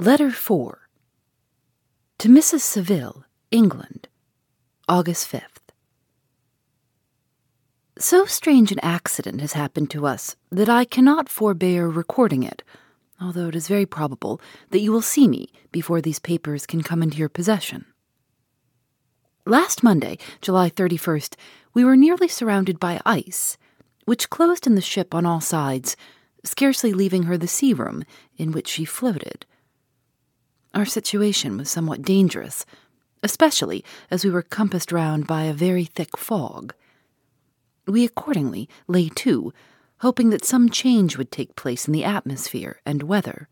Letter 4 To Mrs. Saville, England, August 5th. So strange an accident has happened to us that I cannot forbear recording it, although it is very probable that you will see me before these papers can come into your possession. Last Monday, July 31st, we were nearly surrounded by ice, which closed in the ship on all sides, scarcely leaving her the sea room in which she floated. Our situation was somewhat dangerous, especially as we were compassed round by a very thick fog. We accordingly lay to, hoping that some change would take place in the atmosphere and weather.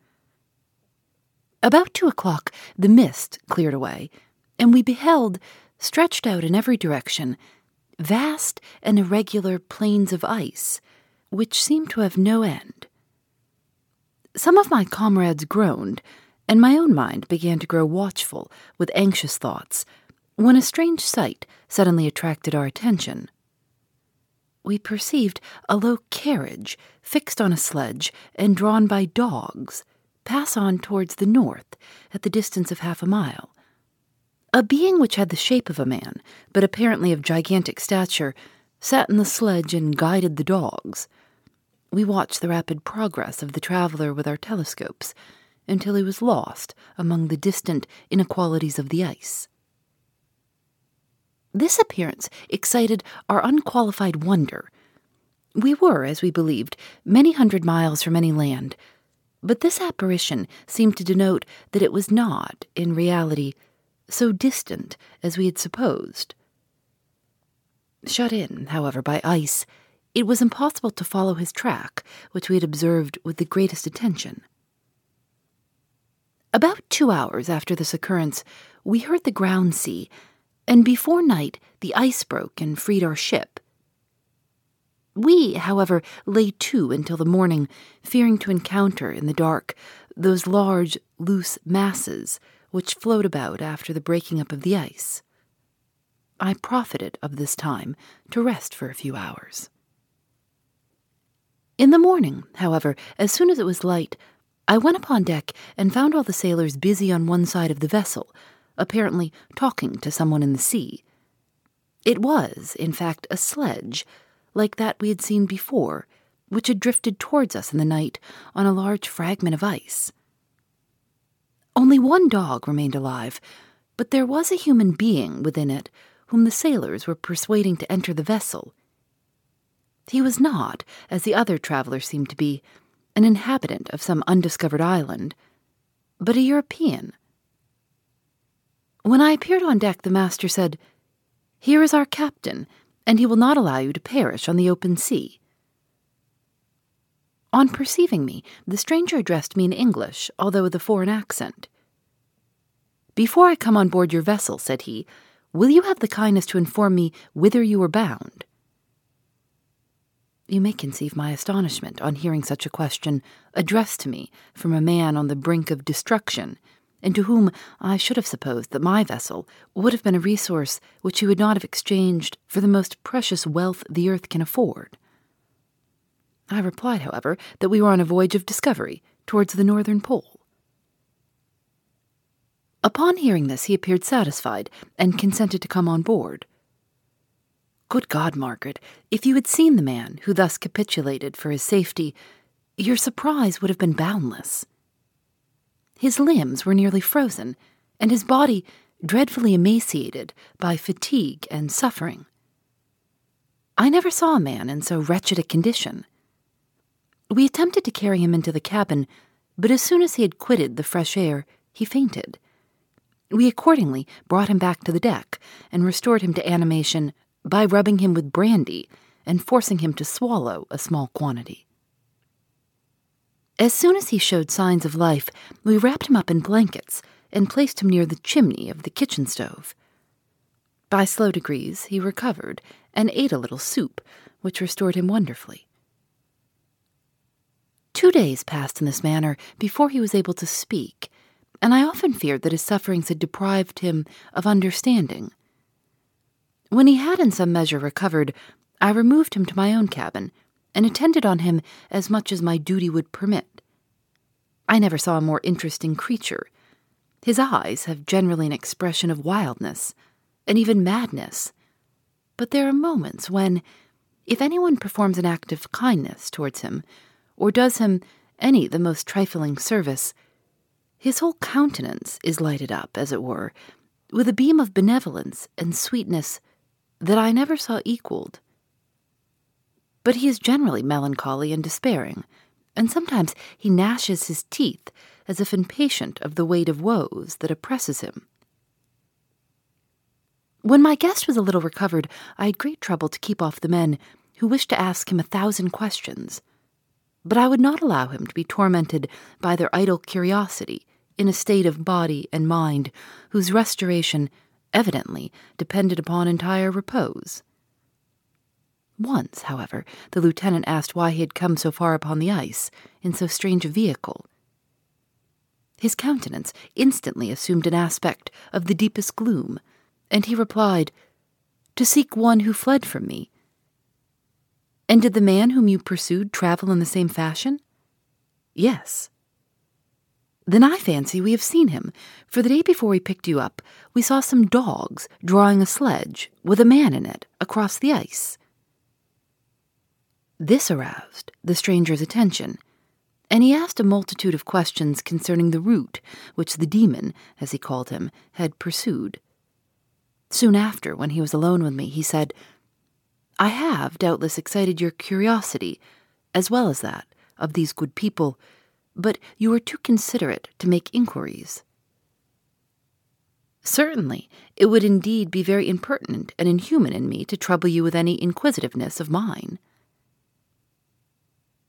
About two o'clock, the mist cleared away, and we beheld, stretched out in every direction, vast and irregular plains of ice, which seemed to have no end. Some of my comrades groaned and my own mind began to grow watchful with anxious thoughts when a strange sight suddenly attracted our attention. We perceived a low carriage fixed on a sledge and drawn by dogs pass on towards the north at the distance of half a mile. A being which had the shape of a man, but apparently of gigantic stature, sat in the sledge and guided the dogs. We watched the rapid progress of the traveler with our telescopes until he was lost among the distant inequalities of the ice. This appearance excited our unqualified wonder. We were, as we believed, many hundred miles from any land, but this apparition seemed to denote that it was not, in reality, so distant as we had supposed. Shut in, however, by ice, it was impossible to follow his track, which we had observed with the greatest attention. About two hours after this occurrence, we heard the ground sea, and before night the ice broke and freed our ship. We, however, lay to until the morning, fearing to encounter in the dark those large, loose masses which float about after the breaking up of the ice. I profited of this time to rest for a few hours. In the morning, however, as soon as it was light, I went upon deck and found all the sailors busy on one side of the vessel, apparently talking to someone in the sea. It was, in fact, a sledge, like that we had seen before, which had drifted towards us in the night on a large fragment of ice. Only one dog remained alive, but there was a human being within it whom the sailors were persuading to enter the vessel. He was not, as the other traveler seemed to be, an inhabitant of some undiscovered island, but a European. When I appeared on deck, the master said, Here is our captain, and he will not allow you to perish on the open sea. On perceiving me, the stranger addressed me in English, although with a foreign accent. Before I come on board your vessel, said he, will you have the kindness to inform me whither you are bound? You may conceive my astonishment on hearing such a question addressed to me from a man on the brink of destruction, and to whom I should have supposed that my vessel would have been a resource which he would not have exchanged for the most precious wealth the earth can afford. I replied, however, that we were on a voyage of discovery towards the northern pole. Upon hearing this, he appeared satisfied and consented to come on board. Good God, Margaret, if you had seen the man who thus capitulated for his safety, your surprise would have been boundless. His limbs were nearly frozen, and his body dreadfully emaciated by fatigue and suffering. I never saw a man in so wretched a condition. We attempted to carry him into the cabin, but as soon as he had quitted the fresh air, he fainted. We accordingly brought him back to the deck and restored him to animation by rubbing him with brandy and forcing him to swallow a small quantity. As soon as he showed signs of life, we wrapped him up in blankets and placed him near the chimney of the kitchen stove. By slow degrees, he recovered and ate a little soup, which restored him wonderfully. Two days passed in this manner before he was able to speak, and I often feared that his sufferings had deprived him of understanding. When he had in some measure recovered, I removed him to my own cabin and attended on him as much as my duty would permit. I never saw a more interesting creature. His eyes have generally an expression of wildness and even madness. But there are moments when, if anyone performs an act of kindness towards him, or does him any the most trifling service, his whole countenance is lighted up, as it were, with a beam of benevolence and sweetness that I never saw equaled. But he is generally melancholy and despairing, and sometimes he gnashes his teeth as if impatient of the weight of woes that oppresses him. When my guest was a little recovered, I had great trouble to keep off the men who wished to ask him a thousand questions but I would not allow him to be tormented by their idle curiosity in a state of body and mind whose restoration evidently depended upon entire repose. Once, however, the lieutenant asked why he had come so far upon the ice in so strange a vehicle. His countenance instantly assumed an aspect of the deepest gloom, and he replied, To seek one who fled from me and did the man whom you pursued travel in the same fashion? Yes. Then I fancy we have seen him, for the day before we picked you up, we saw some dogs drawing a sledge with a man in it across the ice. This aroused the stranger's attention, and he asked a multitude of questions concerning the route which the demon, as he called him, had pursued. Soon after, when he was alone with me, he said, I have doubtless excited your curiosity, as well as that of these good people, but you are too considerate to make inquiries. Certainly, it would indeed be very impertinent and inhuman in me to trouble you with any inquisitiveness of mine.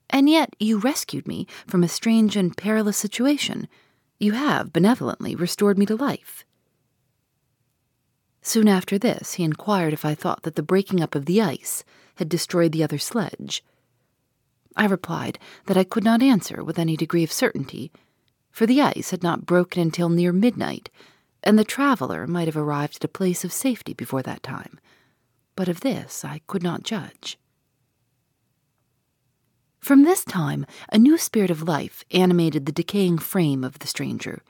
And yet you rescued me from a strange and perilous situation. You have benevolently restored me to life. Soon after this, he inquired if I thought that the breaking up of the ice had destroyed the other sledge. I replied that I could not answer with any degree of certainty, for the ice had not broken until near midnight, and the traveler might have arrived at a place of safety before that time. But of this I could not judge. From this time, a new spirit of life animated the decaying frame of the stranger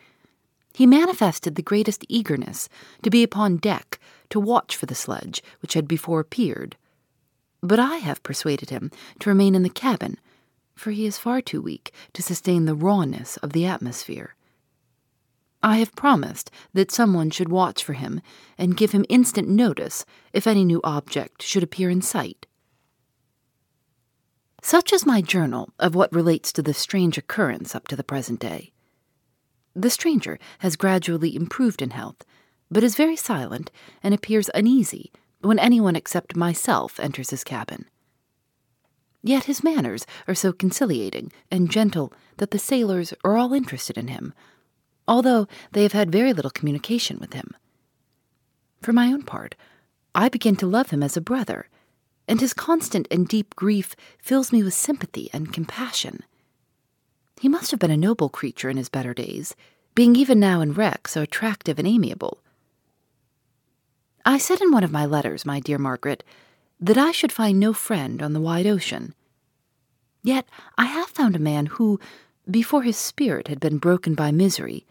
he manifested the greatest eagerness to be upon deck to watch for the sledge which had before appeared. But I have persuaded him to remain in the cabin, for he is far too weak to sustain the rawness of the atmosphere. I have promised that someone should watch for him and give him instant notice if any new object should appear in sight. Such is my journal of what relates to this strange occurrence up to the present day. The stranger has gradually improved in health, but is very silent and appears uneasy when anyone except myself enters his cabin. Yet his manners are so conciliating and gentle that the sailors are all interested in him, although they have had very little communication with him. For my own part, I begin to love him as a brother, and his constant and deep grief fills me with sympathy and compassion. He must have been a noble creature in his better days, being even now in wreck so attractive and amiable. I said in one of my letters, my dear Margaret, that I should find no friend on the wide ocean. Yet I have found a man who, before his spirit had been broken by misery,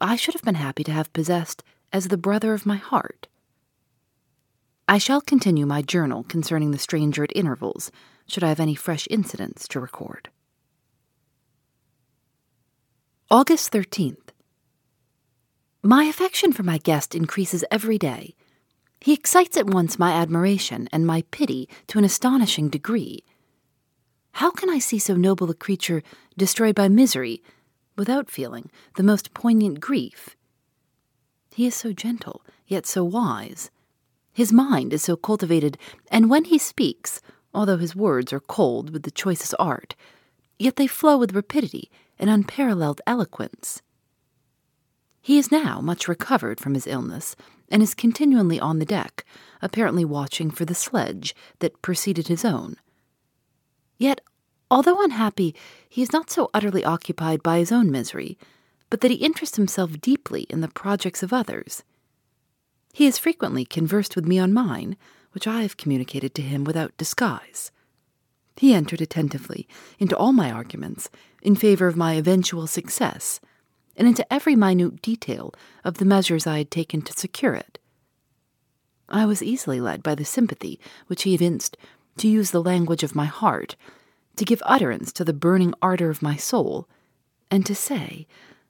I should have been happy to have possessed as the brother of my heart. I shall continue my journal concerning the stranger at intervals, should I have any fresh incidents to record. August 13th. My affection for my guest increases every day. He excites at once my admiration and my pity to an astonishing degree. How can I see so noble a creature destroyed by misery without feeling the most poignant grief? He is so gentle, yet so wise. His mind is so cultivated, and when he speaks, although his words are cold with the choicest art, yet they flow with rapidity and unparalleled eloquence. He is now much recovered from his illness and is continually on the deck, apparently watching for the sledge that preceded his own. Yet, although unhappy, he is not so utterly occupied by his own misery, but that he interests himself deeply in the projects of others. He has frequently conversed with me on mine, which I have communicated to him without disguise. He entered attentively into all my arguments in favor of my eventual success, and into every minute detail of the measures I had taken to secure it. I was easily led by the sympathy which he evinced to use the language of my heart, to give utterance to the burning ardor of my soul, and to say,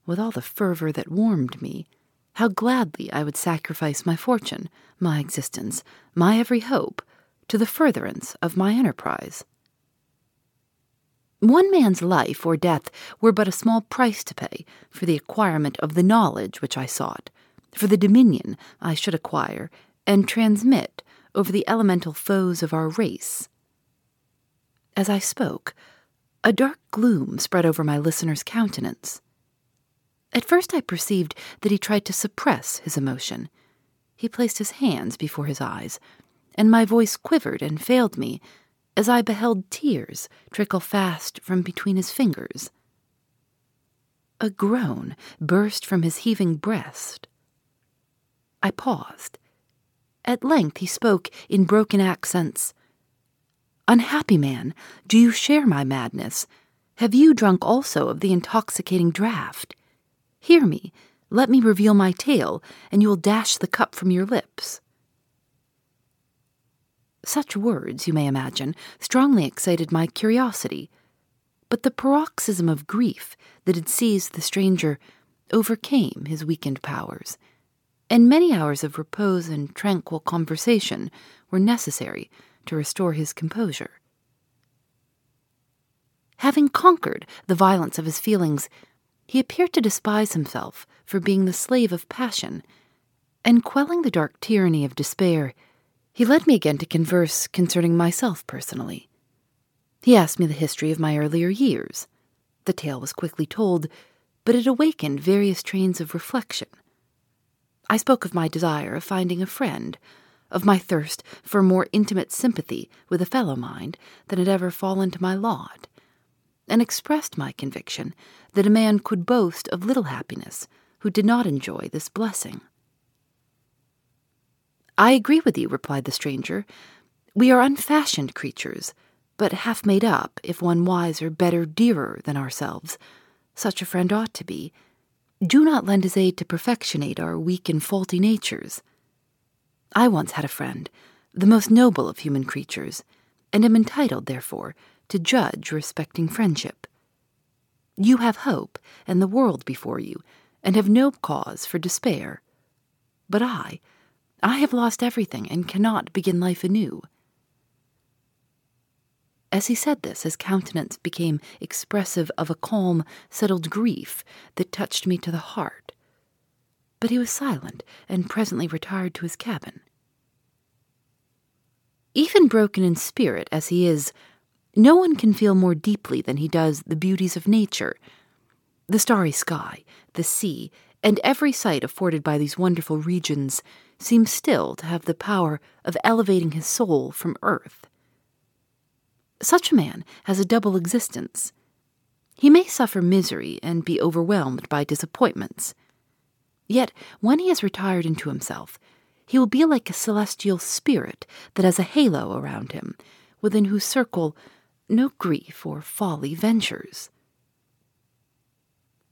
with all the fervor that warmed me, how gladly I would sacrifice my fortune, my existence, my every hope, to the furtherance of my enterprise. One man's life or death were but a small price to pay for the acquirement of the knowledge which I sought, for the dominion I should acquire and transmit over the elemental foes of our race. As I spoke, a dark gloom spread over my listener's countenance. At first I perceived that he tried to suppress his emotion. He placed his hands before his eyes, and my voice quivered and failed me as I beheld tears trickle fast from between his fingers. A groan burst from his heaving breast. I paused. At length he spoke in broken accents. Unhappy man, do you share my madness? Have you drunk also of the intoxicating draught? Hear me, let me reveal my tale, and you will dash the cup from your lips. Such words, you may imagine, strongly excited my curiosity. But the paroxysm of grief that had seized the stranger overcame his weakened powers, and many hours of repose and tranquil conversation were necessary to restore his composure. Having conquered the violence of his feelings, he appeared to despise himself for being the slave of passion, and quelling the dark tyranny of despair, he led me again to converse concerning myself personally. He asked me the history of my earlier years. The tale was quickly told, but it awakened various trains of reflection. I spoke of my desire of finding a friend, of my thirst for more intimate sympathy with a fellow mind than had ever fallen to my lot, and expressed my conviction that a man could boast of little happiness who did not enjoy this blessing. I agree with you, replied the stranger. We are unfashioned creatures, but half made up, if one wiser, better, dearer than ourselves. Such a friend ought to be. Do not lend his aid to perfectionate our weak and faulty natures. I once had a friend, the most noble of human creatures, and am entitled, therefore, to judge respecting friendship. You have hope and the world before you, and have no cause for despair. But I, I have lost everything and cannot begin life anew. As he said this, his countenance became expressive of a calm, settled grief that touched me to the heart. But he was silent and presently retired to his cabin. Even broken in spirit as he is, no one can feel more deeply than he does the beauties of nature the starry sky, the sea, and every sight afforded by these wonderful regions seems still to have the power of elevating his soul from earth. Such a man has a double existence. He may suffer misery and be overwhelmed by disappointments. Yet, when he has retired into himself, he will be like a celestial spirit that has a halo around him, within whose circle no grief or folly ventures.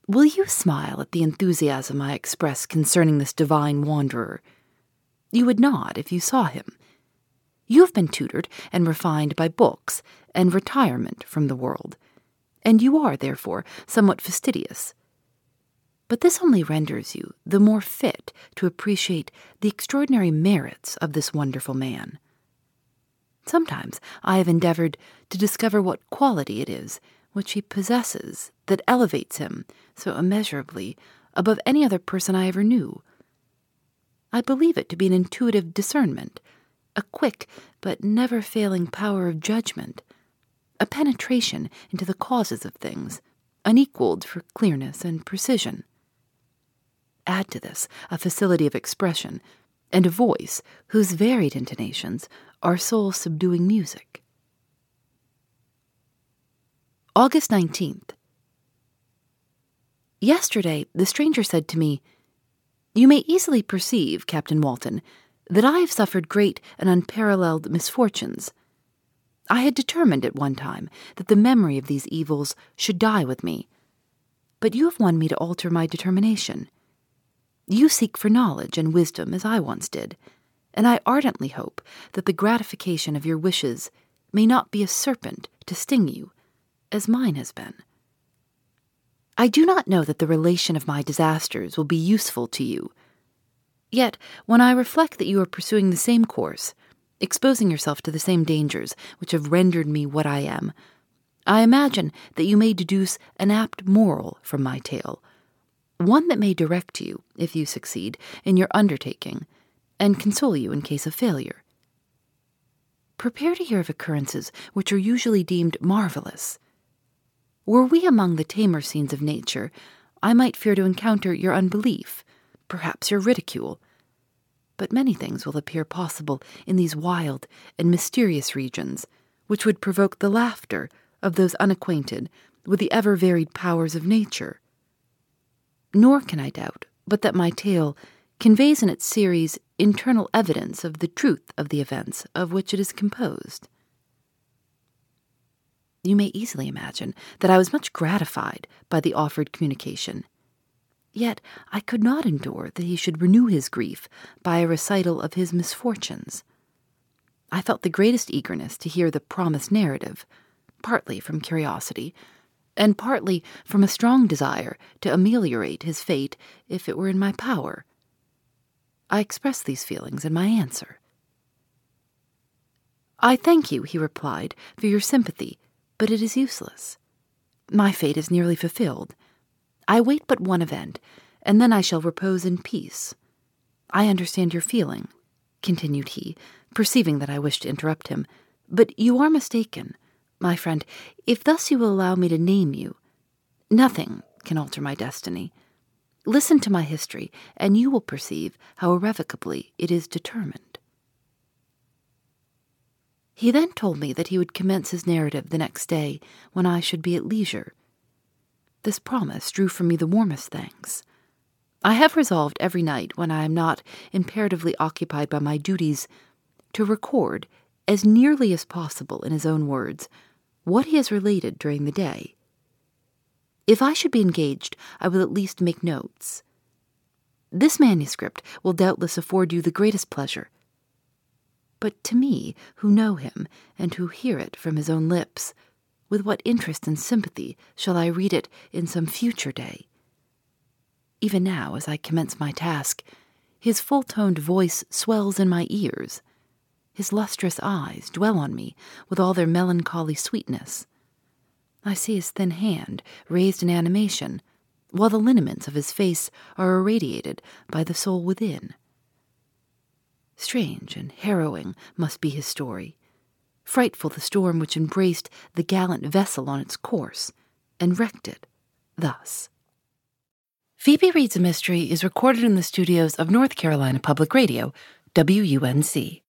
Will you smile at the enthusiasm I express concerning this divine wanderer? You would not if you saw him. You have been tutored and refined by books and retirement from the world, and you are, therefore, somewhat fastidious. But this only renders you the more fit to appreciate the extraordinary merits of this wonderful man. Sometimes I have endeavored to discover what quality it is which he possesses that elevates him so immeasurably above any other person I ever knew. I believe it to be an intuitive discernment, a quick but never failing power of judgment, a penetration into the causes of things, unequaled for clearness and precision. Add to this a facility of expression and a voice whose varied intonations are soul subduing music. August 19th. Yesterday, the stranger said to me, You may easily perceive, Captain Walton, that I have suffered great and unparalleled misfortunes. I had determined at one time that the memory of these evils should die with me. But you have won me to alter my determination. You seek for knowledge and wisdom as I once did, and I ardently hope that the gratification of your wishes may not be a serpent to sting you, as mine has been. I do not know that the relation of my disasters will be useful to you. Yet, when I reflect that you are pursuing the same course, exposing yourself to the same dangers which have rendered me what I am, I imagine that you may deduce an apt moral from my tale one that may direct you, if you succeed, in your undertaking, and console you in case of failure. Prepare to hear of occurrences which are usually deemed marvelous. Were we among the tamer scenes of nature, I might fear to encounter your unbelief, perhaps your ridicule. But many things will appear possible in these wild and mysterious regions, which would provoke the laughter of those unacquainted with the ever varied powers of nature. Nor can I doubt but that my tale conveys in its series internal evidence of the truth of the events of which it is composed. You may easily imagine that I was much gratified by the offered communication. Yet I could not endure that he should renew his grief by a recital of his misfortunes. I felt the greatest eagerness to hear the promised narrative, partly from curiosity, and partly from a strong desire to ameliorate his fate if it were in my power. I expressed these feelings in my answer. I thank you, he replied, for your sympathy, but it is useless. My fate is nearly fulfilled. I wait but one event, and then I shall repose in peace. I understand your feeling, continued he, perceiving that I wished to interrupt him, but you are mistaken. My friend, if thus you will allow me to name you, nothing can alter my destiny. Listen to my history, and you will perceive how irrevocably it is determined. He then told me that he would commence his narrative the next day when I should be at leisure. This promise drew from me the warmest thanks. I have resolved every night when I am not imperatively occupied by my duties to record, as nearly as possible in his own words, what he has related during the day. If I should be engaged, I will at least make notes. This manuscript will doubtless afford you the greatest pleasure. But to me, who know him, and who hear it from his own lips, with what interest and sympathy shall I read it in some future day? Even now, as I commence my task, his full toned voice swells in my ears his lustrous eyes dwell on me with all their melancholy sweetness. I see his thin hand raised in animation, while the lineaments of his face are irradiated by the soul within. Strange and harrowing must be his story. Frightful the storm which embraced the gallant vessel on its course and wrecked it thus. Phoebe Reads a Mystery is recorded in the studios of North Carolina Public Radio, WUNC.